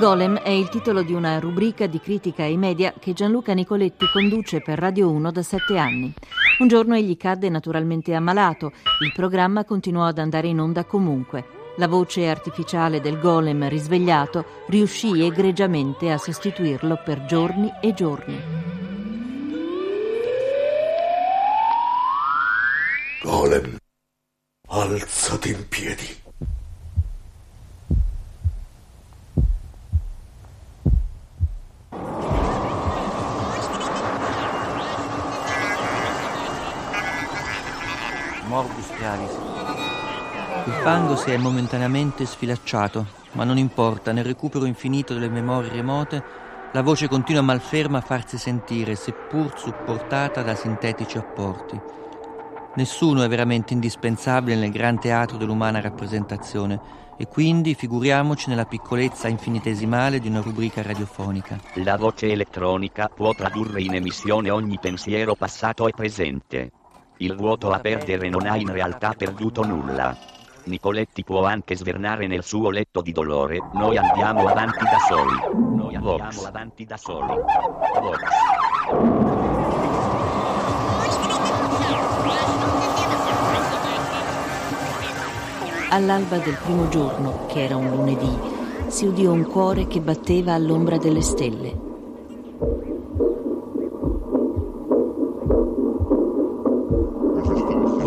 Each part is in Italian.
Golem è il titolo di una rubrica di critica ai media che Gianluca Nicoletti conduce per Radio 1 da sette anni. Un giorno egli cadde naturalmente ammalato. Il programma continuò ad andare in onda comunque. La voce artificiale del golem risvegliato riuscì egregiamente a sostituirlo per giorni e giorni. Golem, alzati in piedi. Fango si è momentaneamente sfilacciato, ma non importa, nel recupero infinito delle memorie remote, la voce continua malferma a farsi sentire, seppur supportata da sintetici apporti. Nessuno è veramente indispensabile nel gran teatro dell'umana rappresentazione e quindi figuriamoci nella piccolezza infinitesimale di una rubrica radiofonica. La voce elettronica può tradurre in emissione ogni pensiero passato e presente. Il vuoto a perdere non ha in realtà perduto nulla. Nicoletti può anche svernare nel suo letto di dolore, noi andiamo avanti da soli. Noi andiamo Vox. avanti da soli. Vox. All'alba del primo giorno, che era un lunedì, si udì un cuore che batteva all'ombra delle stelle.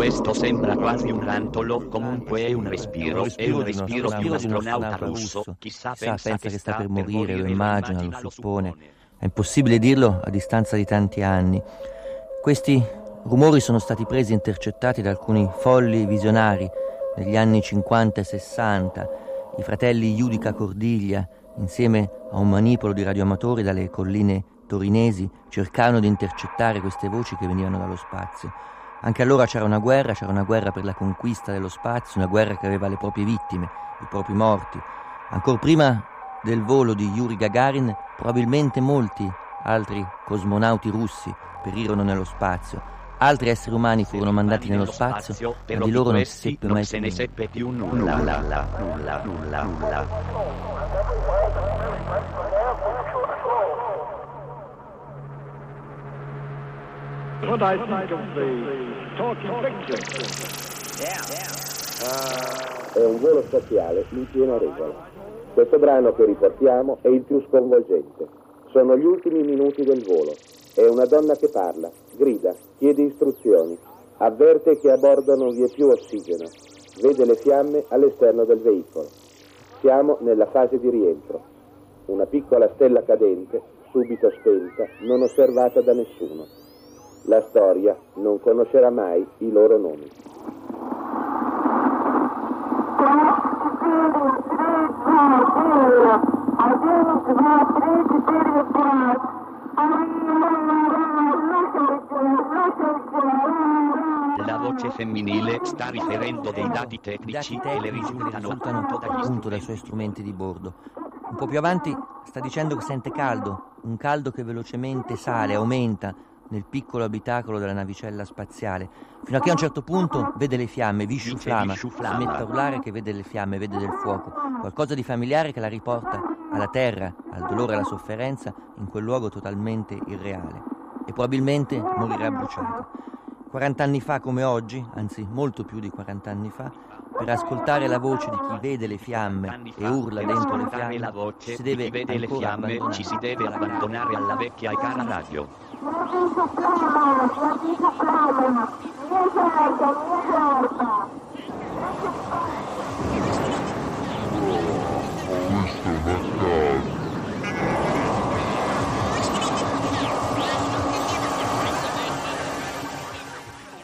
Questo sembra quasi un rantolo, comunque è un respiro, è un respiro di un astronauta russo. Chissà, pensa che sta per morire, lo immagina, lo suppone. È impossibile dirlo a distanza di tanti anni. Questi rumori sono stati presi e intercettati da alcuni folli visionari negli anni 50 e 60. I fratelli Judica Cordiglia, insieme a un manipolo di radioamatori dalle colline torinesi, cercarono di intercettare queste voci che venivano dallo spazio. Anche allora c'era una guerra, c'era una guerra per la conquista dello spazio, una guerra che aveva le proprie vittime, i propri morti. Ancora prima del volo di Yuri Gagarin, probabilmente molti altri cosmonauti russi perirono nello spazio. Altri esseri umani furono mandati nello spazio, ma di loro non si seppe mai se ne seppe più nulla, nulla, nulla, nulla, nulla. What I think of the talking picture. È un volo spaziale in piena regola. Questo brano che riportiamo è il più sconvolgente. Sono gli ultimi minuti del volo. È una donna che parla, grida, chiede istruzioni, avverte che a bordo non vi è più ossigeno, vede le fiamme all'esterno del veicolo. Siamo nella fase di rientro. Una piccola stella cadente, subito spenta, non osservata da nessuno. La storia non conoscerà mai i loro nomi. La voce femminile sta riferendo dei dati tecnici che le risultano appunto dai suoi strumenti di bordo. Un po' più avanti sta dicendo che sente caldo, un caldo che velocemente sale, aumenta, nel piccolo abitacolo della navicella spaziale, fino a che a un certo punto vede le fiamme, Vishu Flama, si mette a urlare che vede le fiamme, vede del fuoco, qualcosa di familiare che la riporta alla terra, al dolore alla sofferenza, in quel luogo totalmente irreale. E probabilmente morirà bruciata. 40 anni fa come oggi, anzi molto più di 40 anni fa, per ascoltare la voce di chi vede le fiamme e urla dentro le fiamme, la voce si deve di chi vede le fiamme, ci si deve abbandonare. alla vecchia e cara radio.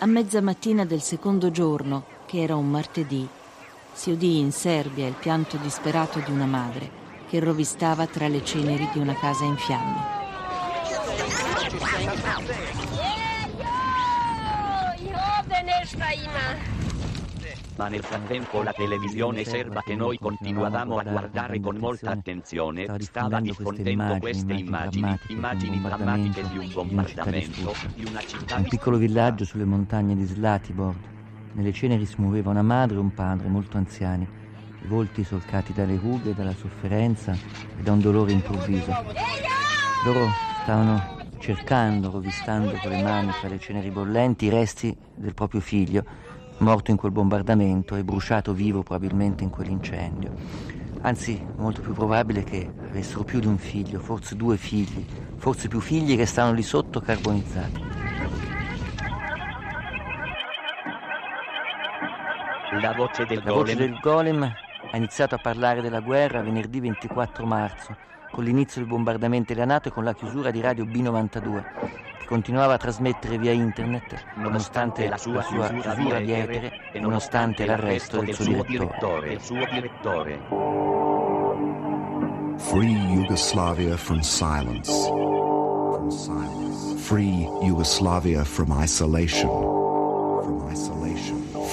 A mezza mattina del secondo giorno, che era un martedì, si udì in Serbia il pianto disperato di una madre che rovistava tra le ceneri di una casa in fiamme. Ma nel frattempo la televisione serba che noi continuavamo a guardare con molta attenzione stava diffondendo queste immagini, immagini drammatiche di un bombardamento di una città... Un piccolo villaggio sulle montagne di Slatibord. Nelle ceneri si muoveva una madre e un padre molto anziani. i volti solcati dalle rughe, dalla sofferenza e da un dolore improvviso. Loro stavano cercando, rovistando con le mani fra le ceneri bollenti i resti del proprio figlio, morto in quel bombardamento e bruciato vivo probabilmente in quell'incendio. Anzi, molto più probabile che avessero più di un figlio, forse due figli, forse più figli che stavano lì sotto carbonizzati. La voce del La voce golem. del golem ha iniziato a parlare della guerra venerdì 24 marzo, con l'inizio del bombardamento della Nato e con la chiusura di Radio B92, che continuava a trasmettere via internet nonostante la sua, chiusura via etere e nonostante l'arresto del suo direttore. del suo direttore. Free Yugoslavia from silence. From silence. Free Yugoslavia from isolation.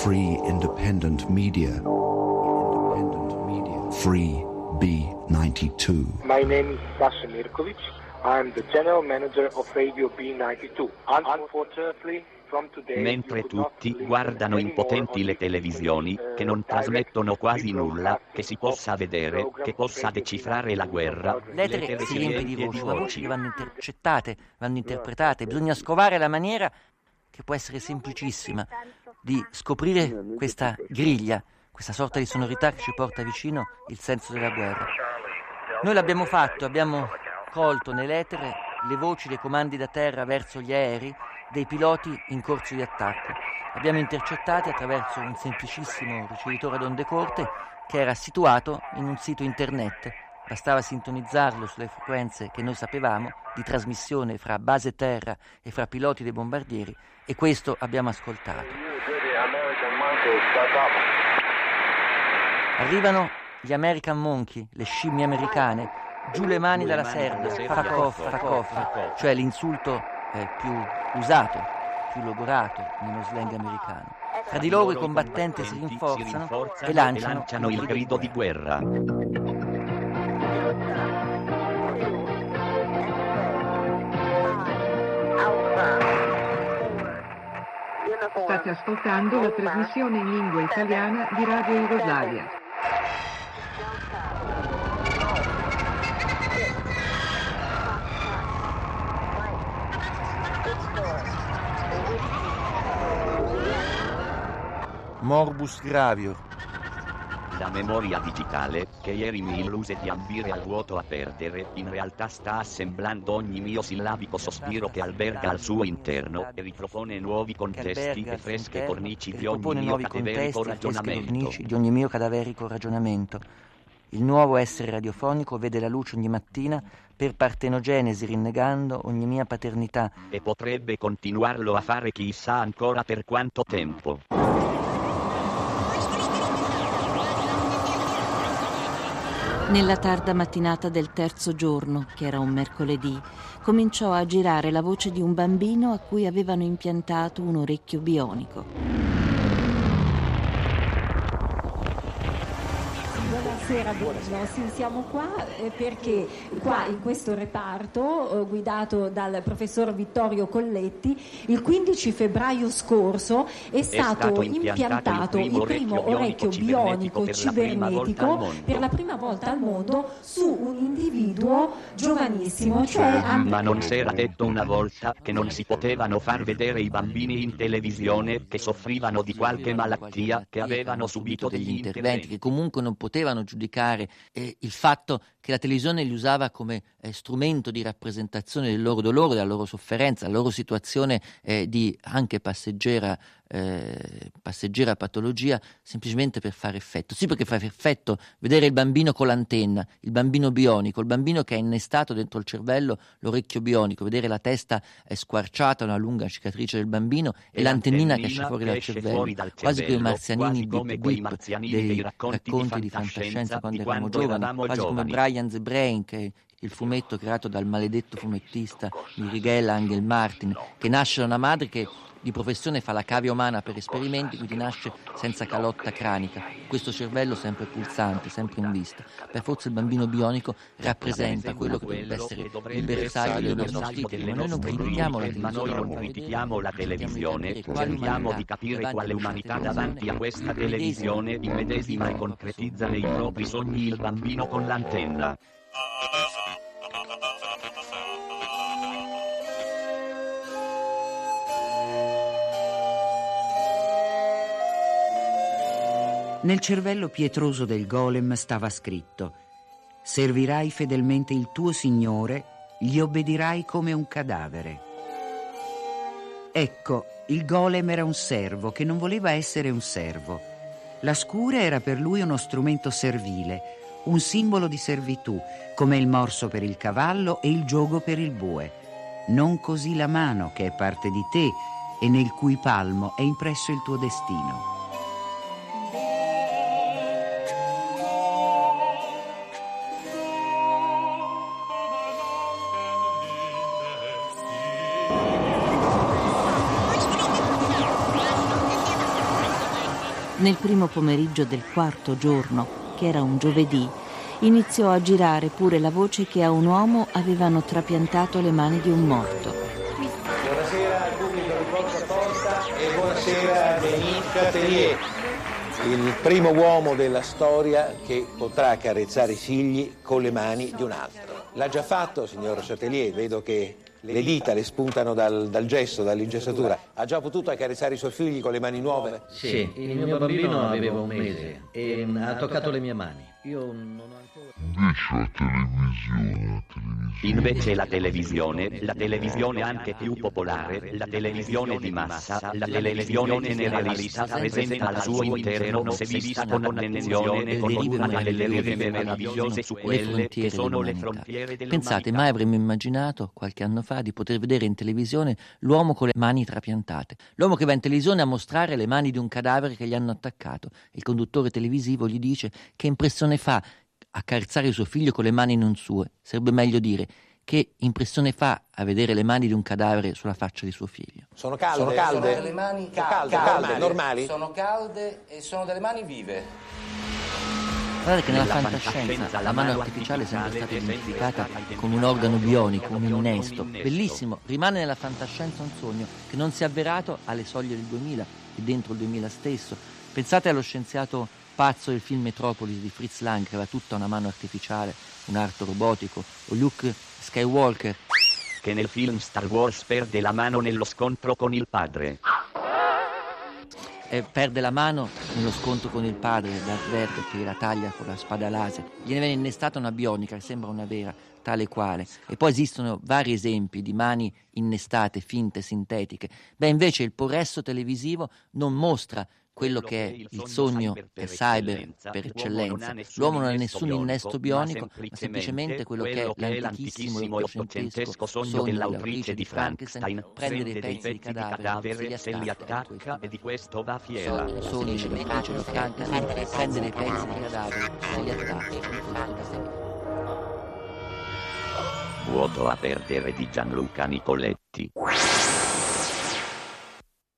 Free independent media. Independent media. Free B92. My name is Sasha Mirkovic. I'm the general manager of Radio B92. Un- unfortunately, from today, Mentre tutti guardano impotenti le the, televisioni, uh, che non trasmettono quasi nulla, che si possa vedere, che possa decifrare la B92 guerra, L'etere si riempie di voci, ma voci voci. che vanno intercettate, vanno interpretate. Bisogna scovare la maniera che può essere semplicissima di scoprire questa griglia, questa sorta di sonorità che ci porta vicino il senso della guerra. Noi l'abbiamo fatto, abbiamo colto nell'etere le voci dei comandi da terra verso gli aerei dei piloti in corso di attacco. Abbiamo intercettati attraverso un semplicissimo ricevitore ad onde corte che era situato in un sito internet. Bastava sintonizzarlo sulle frequenze che noi sapevamo di trasmissione fra base terra e fra piloti dei bombardieri e questo abbiamo ascoltato. Arrivano gli American Monkey, le scimmie americane, giù le mani dalla fuck off, fuck off, cioè l'insulto eh, più usato, più logorato nello slang americano. Tra di loro i combattenti si rinforzano e lanciano il grido di guerra. State ascoltando la trasmissione in lingua italiana di Radio Jugoslavia. Morbus Gravior. La memoria digitale, che ieri mi illuse di ambire al vuoto a perdere, in realtà sta assemblando ogni mio sillabico sospiro che alberga al suo interno e ripropone nuovi contesti e fresche cornici di ogni mio cadaverico ragionamento. di ogni mio cadaverico ragionamento. Il nuovo essere radiofonico vede la luce ogni mattina per partenogenesi rinnegando ogni mia paternità. E potrebbe continuarlo a fare chissà ancora per quanto tempo. Nella tarda mattinata del terzo giorno, che era un mercoledì, cominciò a girare la voce di un bambino a cui avevano impiantato un orecchio bionico. Buonasera, buonasera. Sì, siamo qua eh, perché qua in questo reparto eh, guidato dal professor Vittorio Colletti il 15 febbraio scorso è stato, stato impiantato il primo orecchio bionico cibernetico per la prima volta al mondo su un individuo giovanissimo, cioè a- Ma non s'era detto una volta che non si potevano far vedere i bambini in televisione che soffrivano di qualche malattia, che avevano subito degli interventi. che comunque non potevano giudicare eh, il fatto che la televisione li usava come eh, strumento di rappresentazione del loro dolore, della loro sofferenza, della loro situazione eh, di anche passeggera, eh, passeggera patologia, semplicemente per fare effetto. Sì, perché fa effetto vedere il bambino con l'antenna, il bambino bionico, il bambino che ha innestato dentro il cervello l'orecchio bionico, vedere la testa squarciata, una lunga cicatrice del bambino e, E l'antennina che esce fuori che dal esce cervello, fuori dal quasi come i cervello, marzianini come bip marzianini dei dei racconti di racconti di fantascienza quando di eravamo quando giovani, quasi come giovani. Brian the Brain che il fumetto creato dal maledetto fumettista Miguel Angel Martin, che nasce da una madre che di professione fa la cavia umana per esperimenti, quindi nasce senza calotta cranica. Questo cervello sempre pulsante, sempre in vista. Per forza il bambino bionico rappresenta quello che dovrebbe essere il bersaglio dei nostri titoli, ma noi non critichiamo la Ma noi non critichiamo la televisione, cerchiamo di capire quale umanità davanti a questa televisione immedesima e concretizza nei propri sogni il bambino con l'antenna. Nel cervello pietroso del golem stava scritto Servirai fedelmente il tuo Signore, gli obbedirai come un cadavere. Ecco, il golem era un servo che non voleva essere un servo. La scura era per lui uno strumento servile, un simbolo di servitù, come il morso per il cavallo e il giogo per il bue. Non così la mano che è parte di te e nel cui palmo è impresso il tuo destino. Nel primo pomeriggio del quarto giorno, che era un giovedì, iniziò a girare pure la voce che a un uomo avevano trapiantato le mani di un morto. Buonasera al pubblico di Porta Porta e buonasera a Denis Catelier, il primo uomo della storia che potrà accarezzare i figli con le mani di un altro. L'ha già fatto, signor Chatelier, vedo che le dita le spuntano dal, dal gesso, dall'ingessatura. Ha già potuto accarezzare i suoi figli con le mani nuove? Sì, il mio bambino aveva un mese e ha toccato le mie mani. Io non ho ancora... Invece la televisione, la televisione anche più popolare, la televisione di massa, la televisione generalista presenta al suo interno se vista con attenzione con una delle rive meravigliose su quelle che sono le frontiere dell'umanità. Pensate, mai avremmo immaginato qualche anno fa di poter vedere in televisione l'uomo con le mani trapiantate, l'uomo che va in televisione a mostrare le mani di un cadavere che gli hanno attaccato. Il conduttore televisivo gli dice che impressione fa accarezzare suo figlio con le mani non sue. Sarebbe meglio dire che impressione fa a vedere le mani di un cadavere sulla faccia di suo figlio. Sono calde? Sono calde? delle mani calde, calde, calde, normali? Sono calde e sono delle mani vive. Guardate che nella Nella fantascienza fantascienza la mano artificiale è sempre stata identificata come un organo bionico, un innesto. Bellissimo, rimane nella fantascienza un sogno che non si è avverato alle soglie del 2000 e dentro il 2000 stesso. Pensate allo scienziato pazzo del film Metropolis di Fritz Lang che aveva tutta una mano artificiale, un arto robotico, o Luke Skywalker Che nel film Star Wars perde la mano nello scontro con il padre. e perde la mano nello scontro con il padre, Darth Vader, che la taglia con la spada laser. Gliene viene innestata una bionica che sembra una vera, tale quale. E poi esistono vari esempi di mani innestate, finte, sintetiche. Beh, invece il progresso televisivo non mostra quello che è il sogno per cyber per eccellenza. L'uomo non ha nessun innesto bionico, ma semplicemente quello che è l'antichissimo e ottocentesco sogno dell'autrice di Frankenstein, prende dei pezzi di cadavere, se li attacca e di questo va fiera. sogno dell'autrice di Frankenstein, prende dei pezzi di cadavere, se li attacca. Vuoto a perdere di Gianluca Nicoletti.